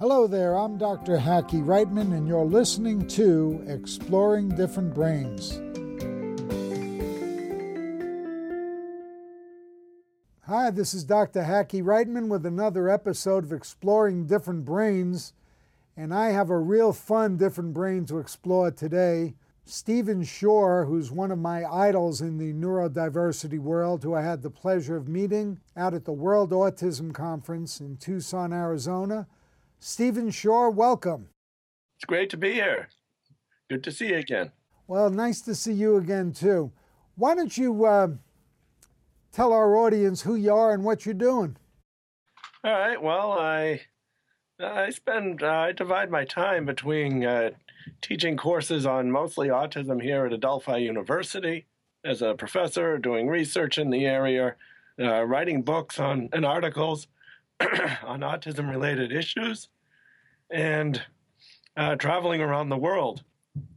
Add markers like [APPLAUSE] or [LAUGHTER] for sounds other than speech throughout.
Hello there, I'm Dr. Hackie Reitman, and you're listening to Exploring Different Brains. Hi, this is Dr. Hackie Reitman with another episode of Exploring Different Brains, and I have a real fun different brain to explore today. Stephen Shore, who's one of my idols in the neurodiversity world, who I had the pleasure of meeting out at the World Autism Conference in Tucson, Arizona. Stephen Shore, welcome. It's great to be here. Good to see you again. Well, nice to see you again, too. Why don't you uh, tell our audience who you are and what you're doing? All right. Well, I I spend uh, I divide my time between uh, teaching courses on mostly autism here at Adelphi University as a professor, doing research in the area, uh, writing books on and articles [CLEARS THROAT] on autism related issues, and uh, traveling around the world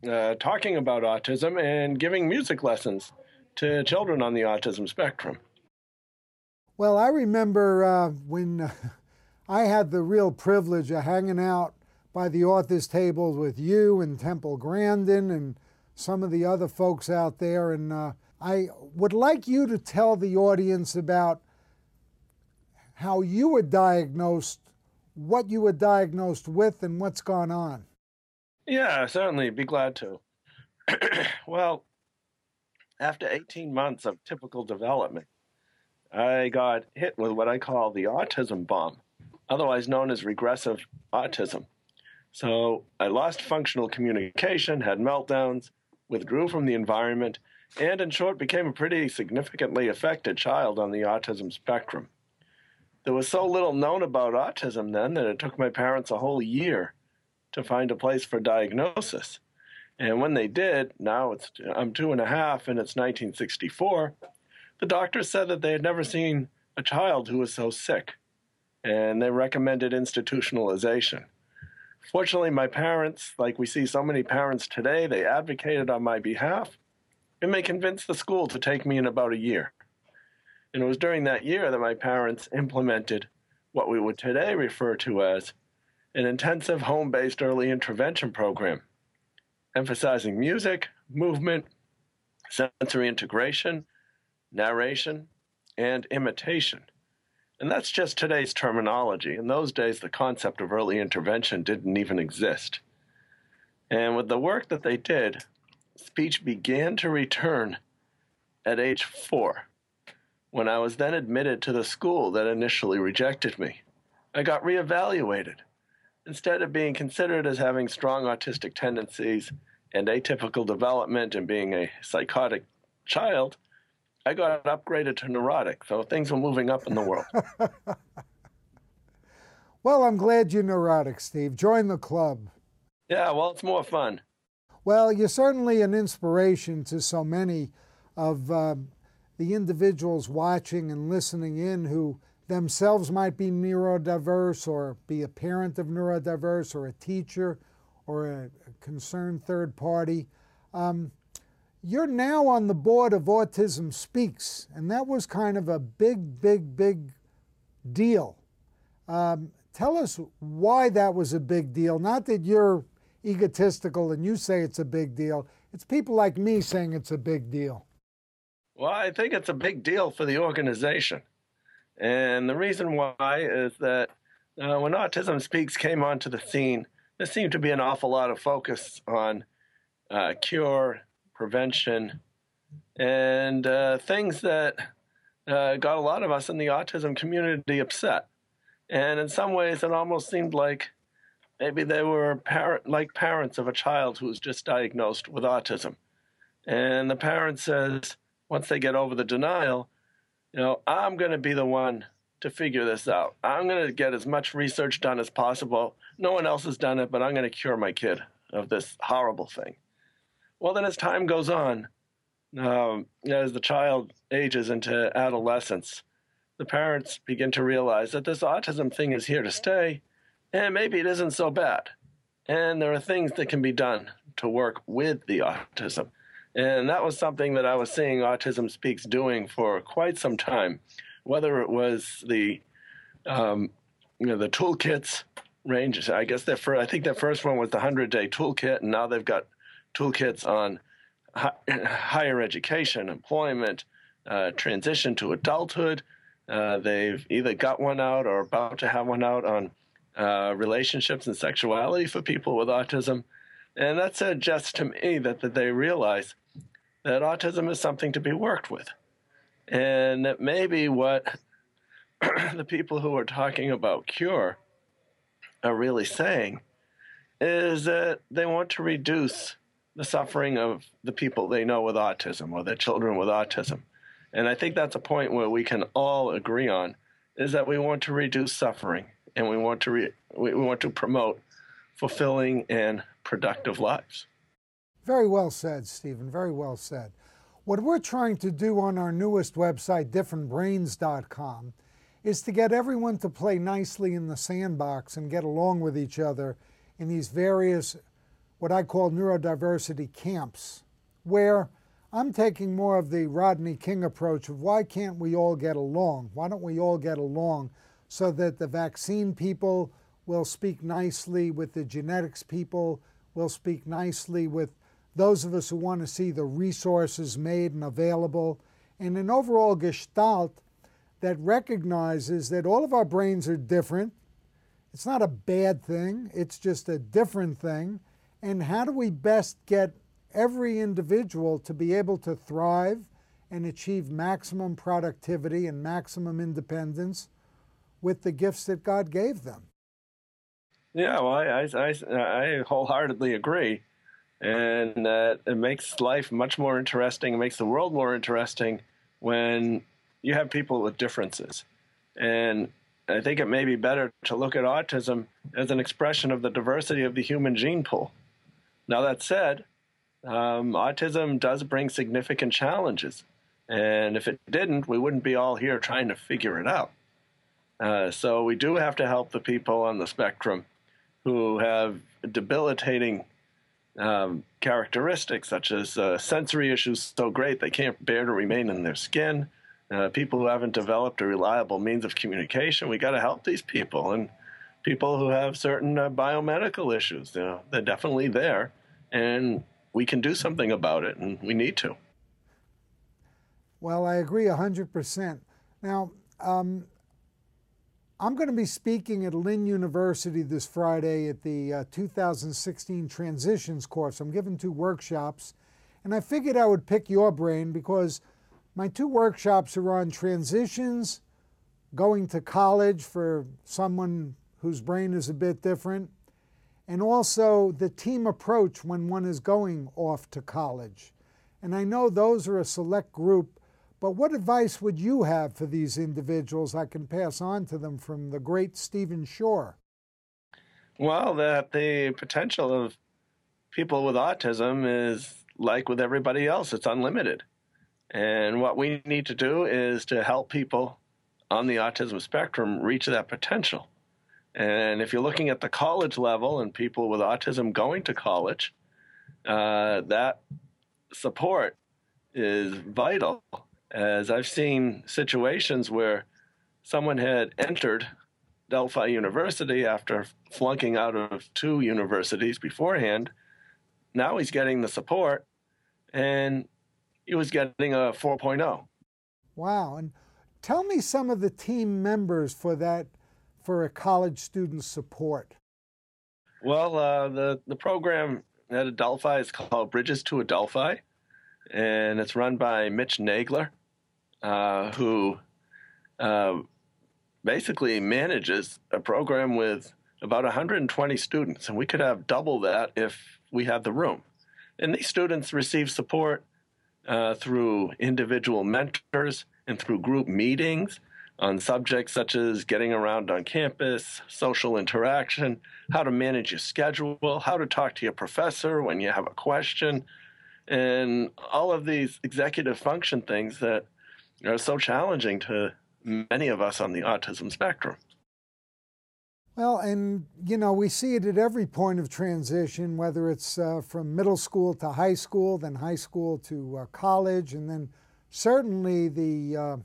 uh, talking about autism and giving music lessons to children on the autism spectrum. Well, I remember uh, when [LAUGHS] I had the real privilege of hanging out by the authors' tables with you and Temple Grandin and some of the other folks out there. And uh, I would like you to tell the audience about how you were diagnosed, what you were diagnosed with, and what's gone on. Yeah, certainly. Be glad to. [CLEARS THROAT] well, after 18 months of typical development, I got hit with what I call the autism bomb, otherwise known as regressive autism. So I lost functional communication, had meltdowns, withdrew from the environment, and in short, became a pretty significantly affected child on the autism spectrum. There was so little known about autism then that it took my parents a whole year to find a place for diagnosis. And when they did, now it's I'm two and a half and it's 1964, the doctors said that they had never seen a child who was so sick, and they recommended institutionalization. Fortunately, my parents, like we see so many parents today, they advocated on my behalf and they convinced the school to take me in about a year. And it was during that year that my parents implemented what we would today refer to as an intensive home based early intervention program, emphasizing music, movement, sensory integration, narration, and imitation. And that's just today's terminology. In those days, the concept of early intervention didn't even exist. And with the work that they did, speech began to return at age four, when I was then admitted to the school that initially rejected me. I got reevaluated. Instead of being considered as having strong autistic tendencies and atypical development and being a psychotic child, I got upgraded to neurotic, so things were moving up in the world. [LAUGHS] well, I'm glad you're neurotic, Steve. Join the club. Yeah, well, it's more fun. Well, you're certainly an inspiration to so many of uh, the individuals watching and listening in who themselves might be neurodiverse or be a parent of neurodiverse or a teacher or a concerned third party. Um, you're now on the board of Autism Speaks, and that was kind of a big, big, big deal. Um, tell us why that was a big deal. Not that you're egotistical and you say it's a big deal, it's people like me saying it's a big deal. Well, I think it's a big deal for the organization. And the reason why is that uh, when Autism Speaks came onto the scene, there seemed to be an awful lot of focus on uh, cure prevention, and uh, things that uh, got a lot of us in the autism community upset. And in some ways, it almost seemed like maybe they were parent, like parents of a child who was just diagnosed with autism. And the parent says, once they get over the denial, you know, I'm going to be the one to figure this out. I'm going to get as much research done as possible. No one else has done it, but I'm going to cure my kid of this horrible thing. Well, then as time goes on, um, as the child ages into adolescence, the parents begin to realize that this autism thing is here to stay, and maybe it isn't so bad. And there are things that can be done to work with the autism. And that was something that I was seeing Autism Speaks doing for quite some time, whether it was the um, you know the toolkits ranges. I guess that first, I think that first one was the 100 day toolkit, and now they've got toolkits on hi- [CLEARS THROAT] higher education, employment, uh, transition to adulthood. Uh, they've either got one out or about to have one out on uh, relationships and sexuality for people with autism. And that suggests to me that, that they realize that autism is something to be worked with. And that maybe what [CLEARS THROAT] the people who are talking about cure are really saying is that they want to reduce the suffering of the people they know with autism or their children with autism. And I think that's a point where we can all agree on is that we want to reduce suffering and we want to re- we want to promote fulfilling and productive lives. Very well said, Stephen. Very well said. What we're trying to do on our newest website, differentbrains.com, is to get everyone to play nicely in the sandbox and get along with each other in these various, what I call neurodiversity camps, where I'm taking more of the Rodney King approach of why can't we all get along? Why don't we all get along so that the vaccine people will speak nicely with the genetics people, will speak nicely with those of us who want to see the resources made and available, and an overall gestalt that recognizes that all of our brains are different. It's not a bad thing, it's just a different thing. And how do we best get every individual to be able to thrive and achieve maximum productivity and maximum independence with the gifts that God gave them? Yeah, well, I, I, I, I wholeheartedly agree. And uh, it makes life much more interesting, it makes the world more interesting when you have people with differences. And I think it may be better to look at autism as an expression of the diversity of the human gene pool. Now, that said, um, autism does bring significant challenges. And if it didn't, we wouldn't be all here trying to figure it out. Uh, so we do have to help the people on the spectrum who have debilitating um, characteristics, such as uh, sensory issues so great they can't bear to remain in their skin, uh, people who haven't developed a reliable means of communication. We got to help these people and people who have certain uh, biomedical issues. You know, they're definitely there, and we can do something about it, and we need to. Well, I agree 100%. Now, um, I'm going to be speaking at Lynn University this Friday at the uh, 2016 Transitions course. I'm giving two workshops, and I figured I would pick your brain because my two workshops are on transitions, going to college for someone whose brain is a bit different, and also the team approach when one is going off to college. And I know those are a select group, but what advice would you have for these individuals I can pass on to them from the great Stephen Shore? Well, that the potential of people with autism is like with everybody else, it's unlimited. And what we need to do is to help people on the autism spectrum reach that potential. And if you're looking at the college level and people with autism going to college, uh, that support is vital. As I've seen situations where someone had entered Adelphi University after flunking out of two universities beforehand. Now he's getting the support and he was getting a 4.0. Wow. And tell me some of the team members for that, for a college student support. Well, uh, the, the program at Adelphi is called Bridges to Adelphi, and it's run by Mitch Nagler, uh, who uh, basically manages a program with about 120 students, and we could have double that if we had the room. And these students receive support uh, through individual mentors and through group meetings on subjects such as getting around on campus, social interaction, how to manage your schedule, how to talk to your professor when you have a question, and all of these executive function things that are so challenging to many of us on the autism spectrum. Well, and you know, we see it at every point of transition, whether it's uh, from middle school to high school, then high school to uh, college, and then certainly the, uh,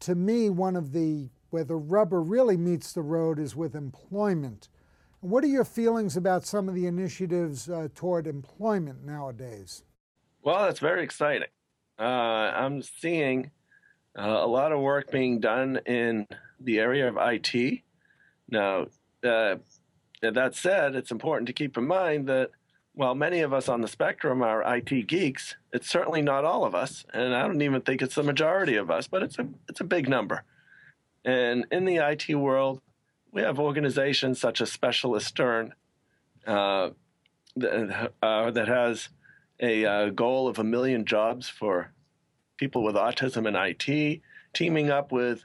to me, one of the, where the rubber really meets the road is with employment. What are your feelings about some of the initiatives uh, toward employment nowadays? Well, that's very exciting. Uh, I'm seeing uh, a lot of work being done in the area of IT. Now, uh, that said, it's important to keep in mind that while many of us on the spectrum are IT geeks, it's certainly not all of us, and I don't even think it's the majority of us, but it's a it's a big number. And in the IT world, we have organizations such as Specialisterne uh, that, uh, that has a uh, goal of a million jobs for people with autism in IT, teaming up with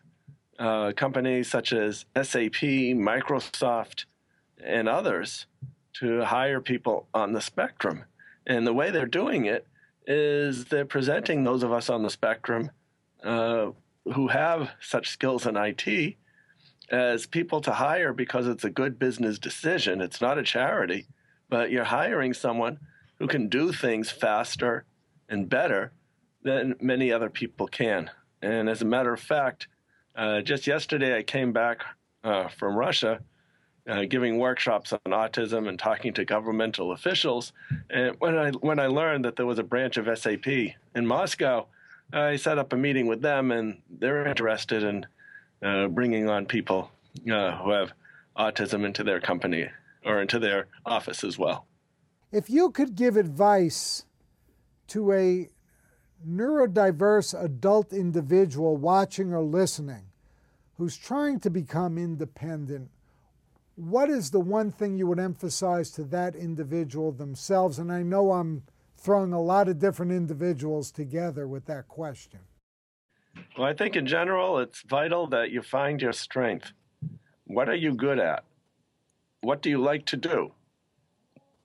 uh, companies such as SAP, Microsoft, and others to hire people on the spectrum. And the way they're doing it is they're presenting those of us on the spectrum uh, who have such skills in IT as people to hire because it's a good business decision. It's not a charity, but you're hiring someone who can do things faster and better than many other people can. And as a matter of fact, uh, just yesterday I came back uh, from Russia. Uh, giving workshops on autism and talking to governmental officials. And when I when I learned that there was a branch of SAP in Moscow, I set up a meeting with them, and they're interested in uh, bringing on people uh, who have autism into their company or into their office as well. If you could give advice to a neurodiverse adult individual watching or listening who's trying to become independent, what is the one thing you would emphasize to that individual themselves? And I know I'm throwing a lot of different individuals together with that question. Well, I think in general, it's vital that you find your strength. What are you good at? What do you like to do?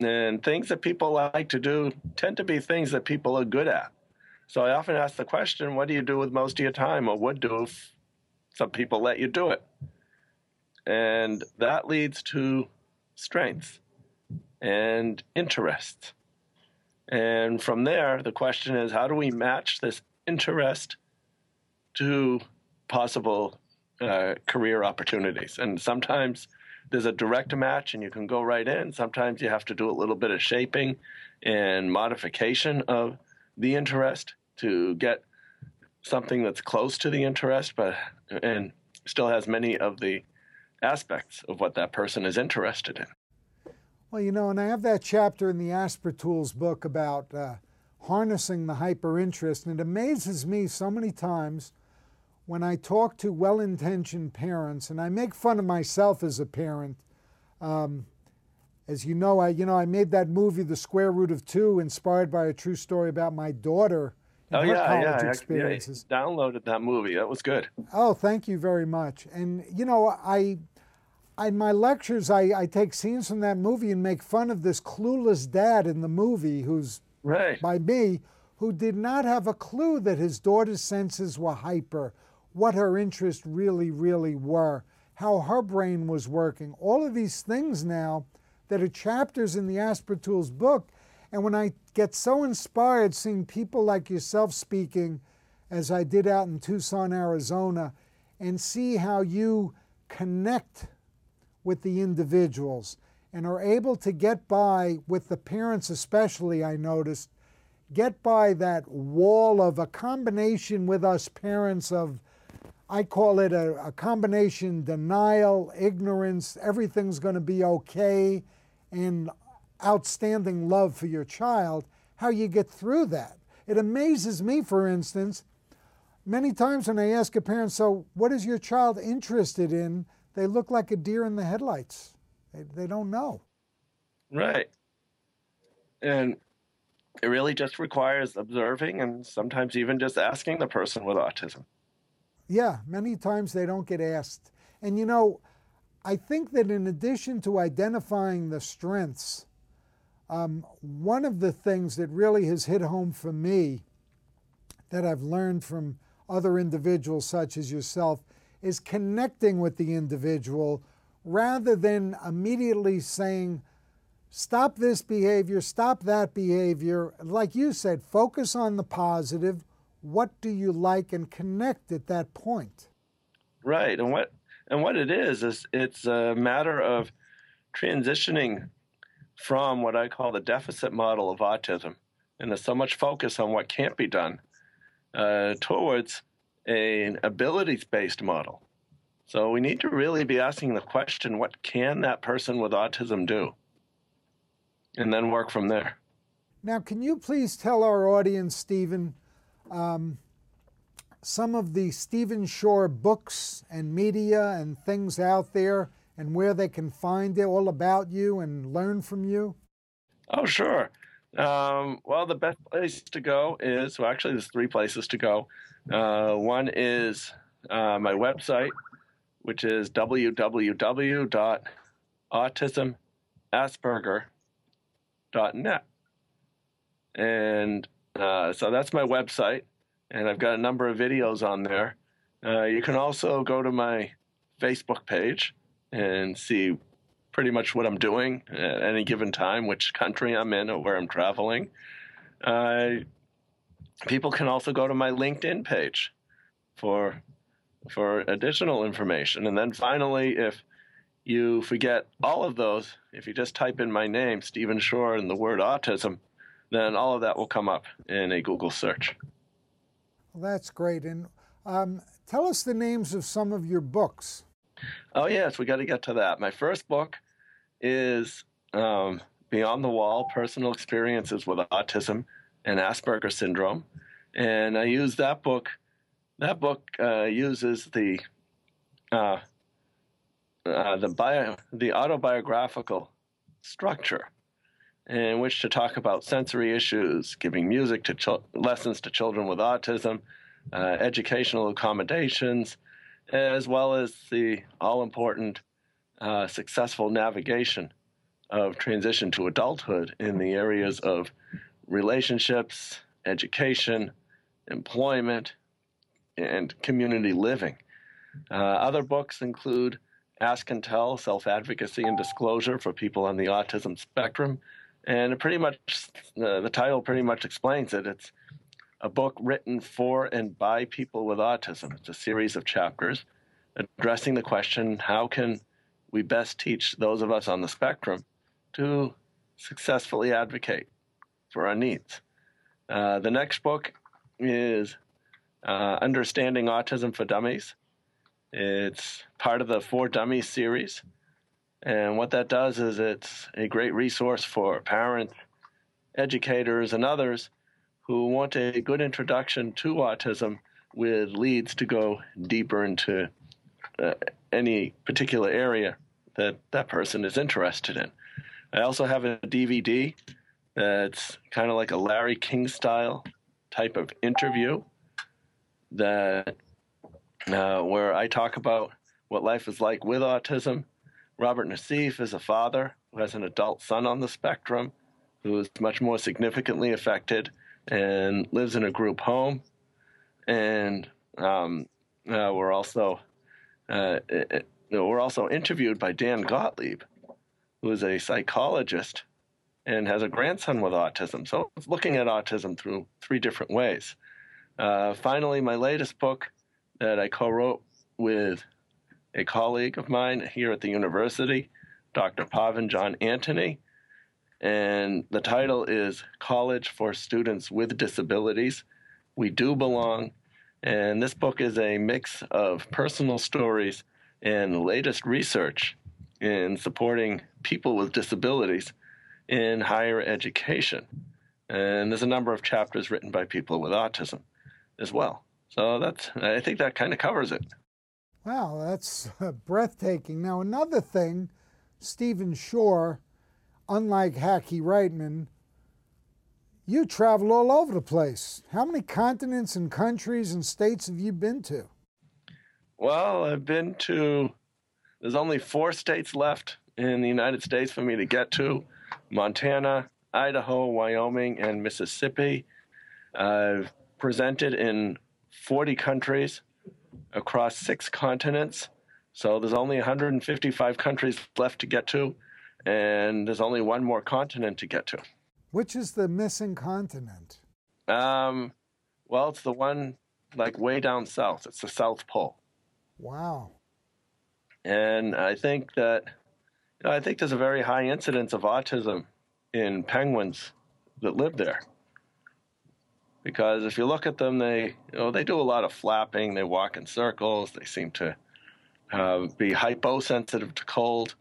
And things that people like to do tend to be things that people are good at. So I often ask the question, what do you do with most of your time, or would do if some people let you do it? And that leads to strengths and interests. And from there, the question is how do we match this interest to possible uh, career opportunities? And sometimes there's a direct match and you can go right in. Sometimes you have to do a little bit of shaping and modification of the interest to get something that's close to the interest, but and still has many of the aspects of what that person is interested in. Well, you know, and I have that chapter in the Aspertools book about uh, harnessing the hyper interest, and it amazes me so many times when I talk to well intentioned parents, and I make fun of myself as a parent. Um, as you know, I you know I made that movie, The Square Root of Two, inspired by a true story about my daughter oh yeah, yeah, experiences. yeah. Downloaded that movie. That was good. Oh, thank you very much. And you know, I, in my lectures, I, I take scenes from that movie and make fun of this clueless dad in the movie, who's right by me, who did not have a clue that his daughter's senses were hyper, what her interests really, really were, how her brain was working. All of these things now that are chapters in the Aspertools book and when I get so inspired seeing people like yourself speaking, as I did out in Tucson, Arizona, and see how you connect with the individuals and are able to get by with the parents, especially, I noticed, get by that wall of a combination with us parents of, I call it a, a combination denial, ignorance, everything's going to be okay, and outstanding love for your child, how you get through that. It amazes me, for instance, many times when I ask a parent, So, what is your child interested in? They look like a deer in the headlights. They, they don't know. Right. And it really just requires observing and sometimes even just asking the person with autism. Yeah, many times they don't get asked. And you know, I think that in addition to identifying the strengths, um, one of the things that really has hit home for me that I've learned from other individuals such as yourself is connecting with the individual rather than immediately saying, stop this behavior, stop that behavior. Like you said, focus on the positive. What do you like and connect at that point? Right. And what and what it is is it's a matter of transitioning from what I call the deficit model of autism, and there's so much focus on what can't be done, uh, towards an abilities based model. So we need to really be asking the question what can that person with autism do? And then work from there. Now, can you please tell our audience, Stephen, um, some of the Stephen Shore books and media and things out there and where they can find it all about you and learn from you? Oh, sure. Um, well, the best place to go is well, actually, there's three places to go. Uh, one is uh, my website, which is www.autismasperger.net. And uh, so that's my website, and I've got a number of videos on there. Uh, you can also go to my Facebook page and see pretty much what I'm doing at any given time, which country I'm in, or where I'm traveling. Uh, people can also go to my LinkedIn page for for additional information. And then finally, if you forget all of those, if you just type in my name, Stephen Shore, and the word autism, then all of that will come up in a Google search. Well, that's great. And um, tell us the names of some of your books. Oh, yes, we got to get to that. My first book is um, Beyond the Wall Personal Experiences with Autism and Asperger Syndrome. And I use that book. That book uh, uses the uh, uh, the bio, the autobiographical structure in which to talk about sensory issues, giving music to ch- lessons to children with autism, uh, educational accommodations, as well as the all important uh, successful navigation of transition to adulthood in the areas of relationships, education, employment, and community living. Uh, other books include Ask and Tell Self Advocacy and Disclosure for People on the Autism Spectrum. And it pretty much, uh, the title pretty much explains it. It's a book written for and by people with autism. It's a series of chapters addressing the question how can we best teach those of us on the spectrum to successfully advocate for our needs. Uh, the next book is uh, Understanding Autism for Dummies. It's part of the For Dummies series. And what that does is it's a great resource for parents, educators, and others who want a good introduction to autism with leads to go deeper into uh, any particular area that that person is interested in. I also have a DVD that's kind of like a Larry King style type of interview that uh, where I talk about what life is like with autism. Robert Nassif is a father who has an adult son on the spectrum who is much more significantly affected and lives in a group home. And um, uh, we're also uh, it, we're also interviewed by Dan Gottlieb, who is a psychologist and has a grandson with autism. So it's looking at autism through three different ways. Uh, finally, my latest book that I co wrote with a colleague of mine here at the university, Dr. Pavan John Antony. And the title is College for Students with Disabilities. We Do Belong. And this book is a mix of personal stories and latest research in supporting people with disabilities in higher education. And there's a number of chapters written by people with autism as well. So that's I think that kind of covers it. Wow, that's uh, breathtaking. Now another thing, Stephen Shore, unlike Hackie Reitman, you travel all over the place. How many continents and countries and states have you been to? Well, I've been to, there's only four states left in the United States for me to get to Montana, Idaho, Wyoming, and Mississippi. I've presented in 40 countries across six continents. So there's only 155 countries left to get to, and there's only one more continent to get to. Which is the missing continent? Um, well, it's the one like way down south. It's the South Pole. Wow. And I think that you know, I think there's a very high incidence of autism in penguins that live there. Because if you look at them, they you know they do a lot of flapping. They walk in circles. They seem to uh, be hyposensitive to cold.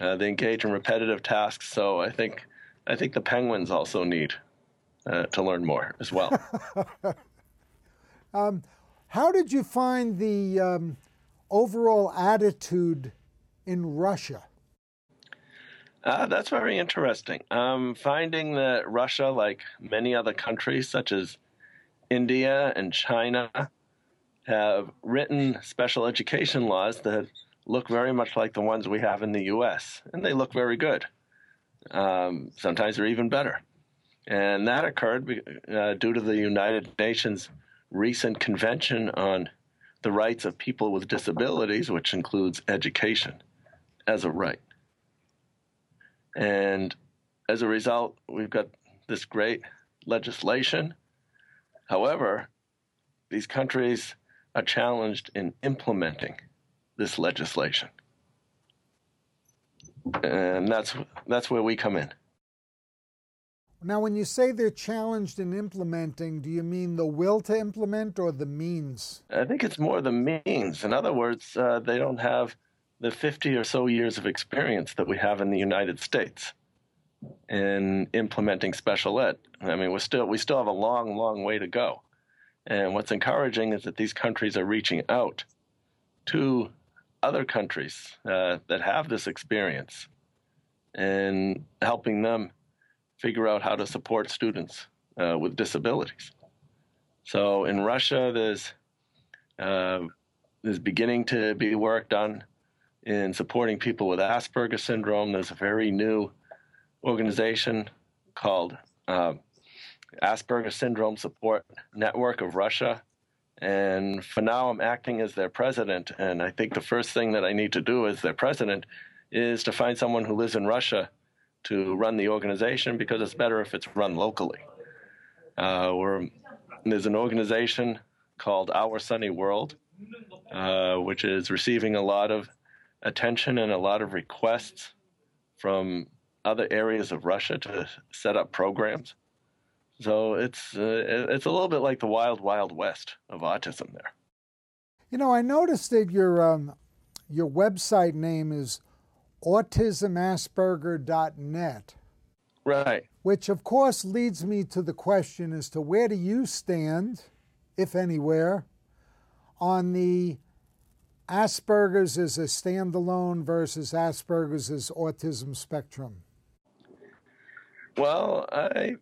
Uh, they engage in repetitive tasks. So I think I think the penguins also need uh, to learn more as well. [LAUGHS] um, how did you find the um, overall attitude in Russia? Uh, that's very interesting. Um, finding that Russia, like many other countries such as India and China, have written special education laws that look very much like the ones we have in the U.S., and they look very good. Um, sometimes they're even better. And that occurred uh, due to the United Nations recent convention on the rights of people with disabilities, which includes education as a right. And as a result, we've got this great legislation. However, these countries are challenged in implementing this legislation. And that's, that's where we come in. Now, when you say they're challenged in implementing, do you mean the will to implement or the means? I think it's more the means. In other words, uh, they don't have the 50 or so years of experience that we have in the United States in implementing special ed. I mean, we still we still have a long, long way to go. And what's encouraging is that these countries are reaching out to other countries uh, that have this experience and helping them figure out how to support students uh, with disabilities. So in Russia, there's uh, there's beginning to be work done in supporting people with Asperger syndrome. There's a very new organization called uh, Asperger Syndrome Support Network of Russia. And for now, I'm acting as their president. And I think the first thing that I need to do as their president is to find someone who lives in Russia to run the organization because it's better if it's run locally. Uh, there's an organization called Our Sunny World, uh, which is receiving a lot of attention and a lot of requests from other areas of Russia to set up programs. So it's uh, it's a little bit like the wild wild west of autism there. You know, I noticed that your um, your website name is autismasperger.net. Right. Which, of course, leads me to the question as to where do you stand, if anywhere, on the Asperger's as a standalone versus Asperger's as autism spectrum? Well, I,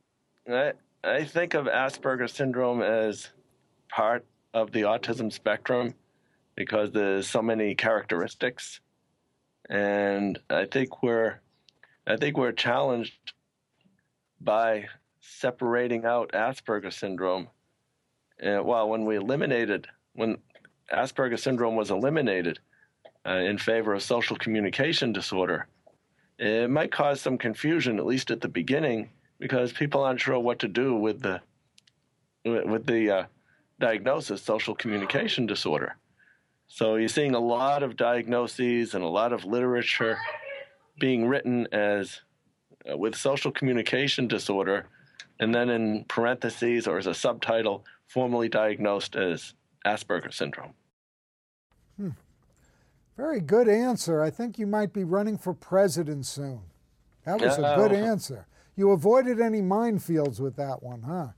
I, I think of Asperger syndrome as part of the autism spectrum because there's so many characteristics and I think we're I think we're challenged by separating out Asperger syndrome. And well, when we eliminated when Asperger syndrome was eliminated uh, in favor of social communication disorder, it might cause some confusion, at least at the beginning, because people aren't sure what to do with the with the uh, diagnosis, social communication disorder. So you're seeing a lot of diagnoses and a lot of literature being written as uh, with social communication disorder, and then in parentheses or as a subtitle, formally diagnosed as Asperger syndrome. Hmm. Very good answer. I think you might be running for president soon. That was a good answer. You avoided any minefields with that one, huh?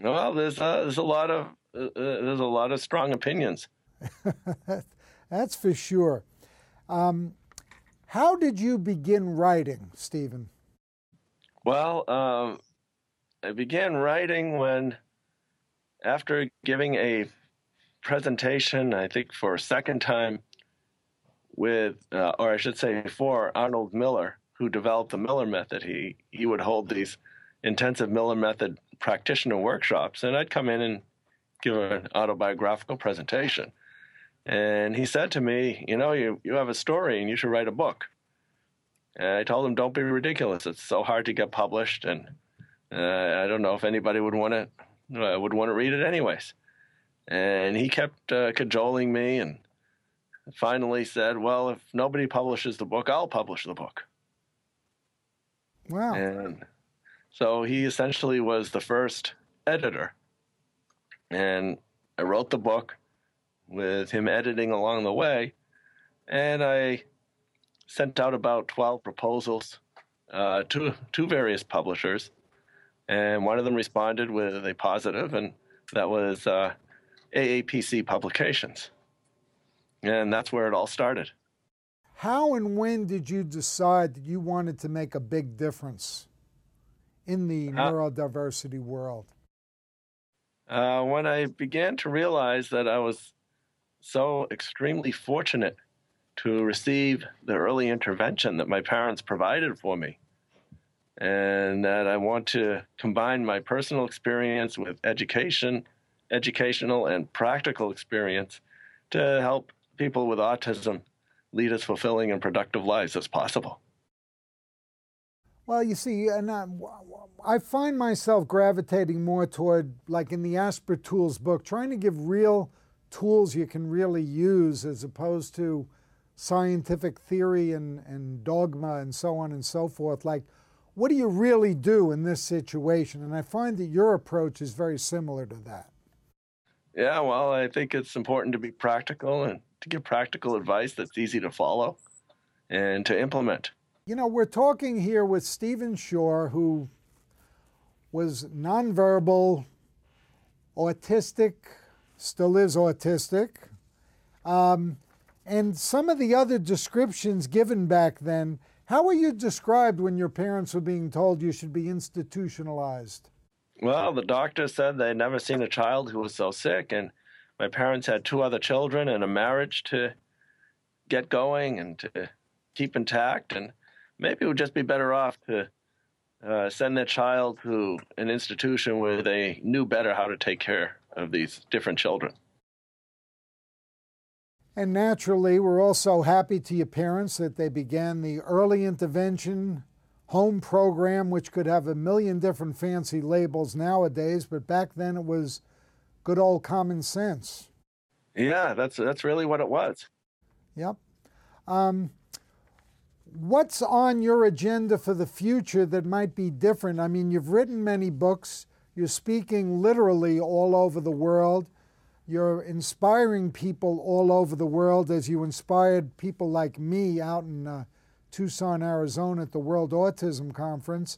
Well, there's uh, there's a lot of uh, uh there's a lot of strong opinions. [LAUGHS] That's for sure. Um, how did you begin writing, Stephen? Well, um, I began writing when, after giving a presentation, I think for a second time, with, uh, or I should say, for Arnold Miller, who developed the Miller method. He he would hold these intensive Miller method practitioner workshops, and I'd come in and give an autobiographical presentation. And he said to me, You know, you, you have a story and you should write a book. And I told him, Don't be ridiculous. It's so hard to get published. And uh, I don't know if anybody would want to uh, would want to read it anyways. And he kept uh, cajoling me and finally said, Well, if nobody publishes the book, I'll publish the book. Wow. And so he essentially was the first editor. And I wrote the book with him editing along the way. And I sent out about 12 proposals uh, to, to various publishers. And one of them responded with a positive, and that was uh, AAPC Publications. And that's where it all started. How and when did you decide that you wanted to make a big difference in the uh, neurodiversity world? Uh, when I began to realize that I was so extremely fortunate to receive the early intervention that my parents provided for me, and that I want to combine my personal experience with education, educational and practical experience to help people with autism lead as fulfilling and productive lives as possible. Well, you see, and I, I, find myself gravitating more toward, like in the Aspertools book, trying to give real tools you can really use as opposed to scientific theory and, and dogma and so on and so forth. Like, what do you really do in this situation? And I find that your approach is very similar to that. Yeah, well, I think it's important to be practical and to give practical advice that's easy to follow and to implement. You know, we're talking here with Stephen Shore, who was nonverbal, autistic, still is autistic. Um, and some of the other descriptions given back then, how were you described when your parents were being told you should be institutionalized? Well, the doctor said they'd never seen a child who was so sick, and my parents had two other children and a marriage to get going and to keep intact, and maybe it would just be better off to uh, send their child to an institution where they knew better how to take care of these different children. And naturally, we're also happy to your parents that they began the early intervention home program, which could have a million different fancy labels nowadays, but back then it was good old common sense. Yeah, that's that's really what it was. Yep. Um, what's on your agenda for the future that might be different? I mean, you've written many books. You're speaking literally all over the world. You're inspiring people all over the world as you inspired people like me out in uh, Tucson, Arizona at the World Autism Conference.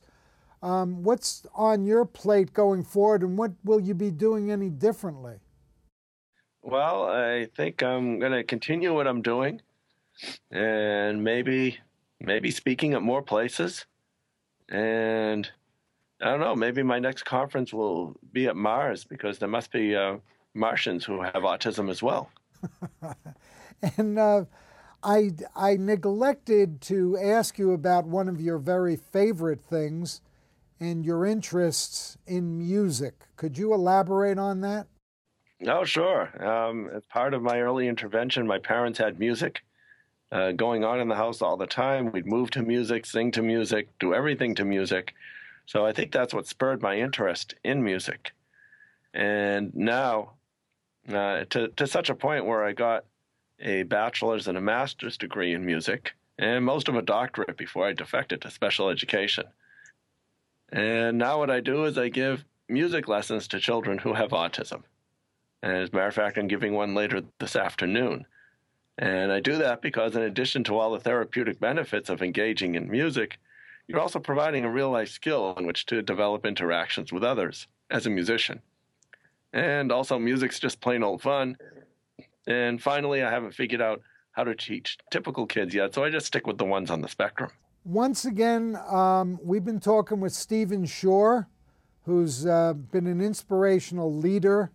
Um, what's on your plate going forward, and what will you be doing any differently? Well, I think I'm going to continue what I'm doing, and maybe maybe speaking at more places, and I don't know. Maybe my next conference will be at Mars because there must be uh, Martians who have autism as well. [LAUGHS] and uh, I I neglected to ask you about one of your very favorite things, and your interests in music. Could you elaborate on that? Oh, sure. Um, as part of my early intervention, my parents had music uh, going on in the house all the time. We'd move to music, sing to music, do everything to music. So I think that's what spurred my interest in music. And now, uh, to, to such a point where I got a bachelor's and a master's degree in music, and most of a doctorate before I defected to special education. And now what I do is I give music lessons to children who have autism. And as a matter of fact, I'm giving one later this afternoon. And I do that because, in addition to all the therapeutic benefits of engaging in music, you're also providing a real life skill in which to develop interactions with others as a musician. And also, music's just plain old fun. And finally, I haven't figured out how to teach typical kids yet, so I just stick with the ones on the spectrum. Once again, um, we've been talking with Stephen Shore, who's uh, been an inspirational leader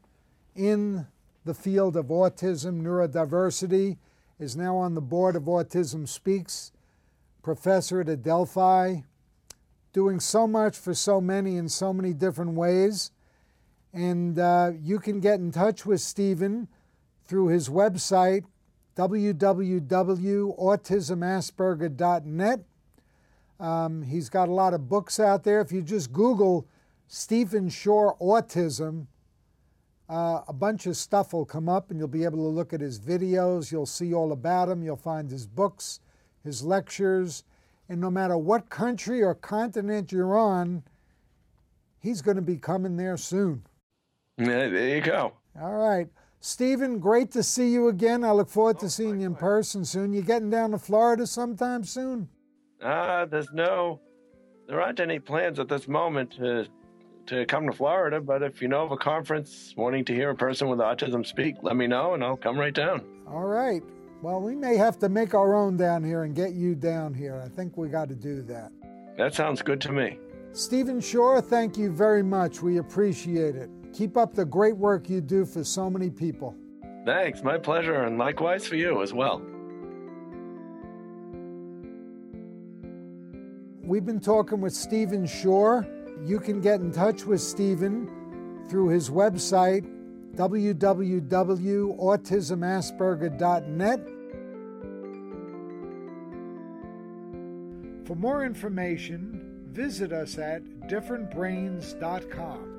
in the field of autism, neurodiversity, is now on the board of Autism Speaks professor at Adelphi, doing so much for so many in so many different ways. And uh, you can get in touch with Stephen through his website, www.autismasperger.net. Um, he's got a lot of books out there. If you just Google Stephen Shore Autism, uh, a bunch of stuff will come up and you'll be able to look at his videos. You'll see all about him. You'll find his books, his lectures. And no matter what country or continent you're on, he's going to be coming there soon. There you go. All right. Stephen, great to see you again. I look forward to seeing you in person soon. You getting down to Florida sometime soon? Uh, there's no, there aren't any plans at this moment to to come to Florida. But if you know of a conference wanting to hear a person with autism speak, let me know and I'll come right down. All right. Well, we may have to make our own down here and get you down here. I think we got to do that. That sounds good to me. Stephen Shore, thank you very much. We appreciate it. Keep up the great work you do for so many people. Thanks, my pleasure, and likewise for you as well. We've been talking with Stephen Shore. You can get in touch with Stephen through his website, www.autismasperger.net. For more information, visit us at differentbrains.com.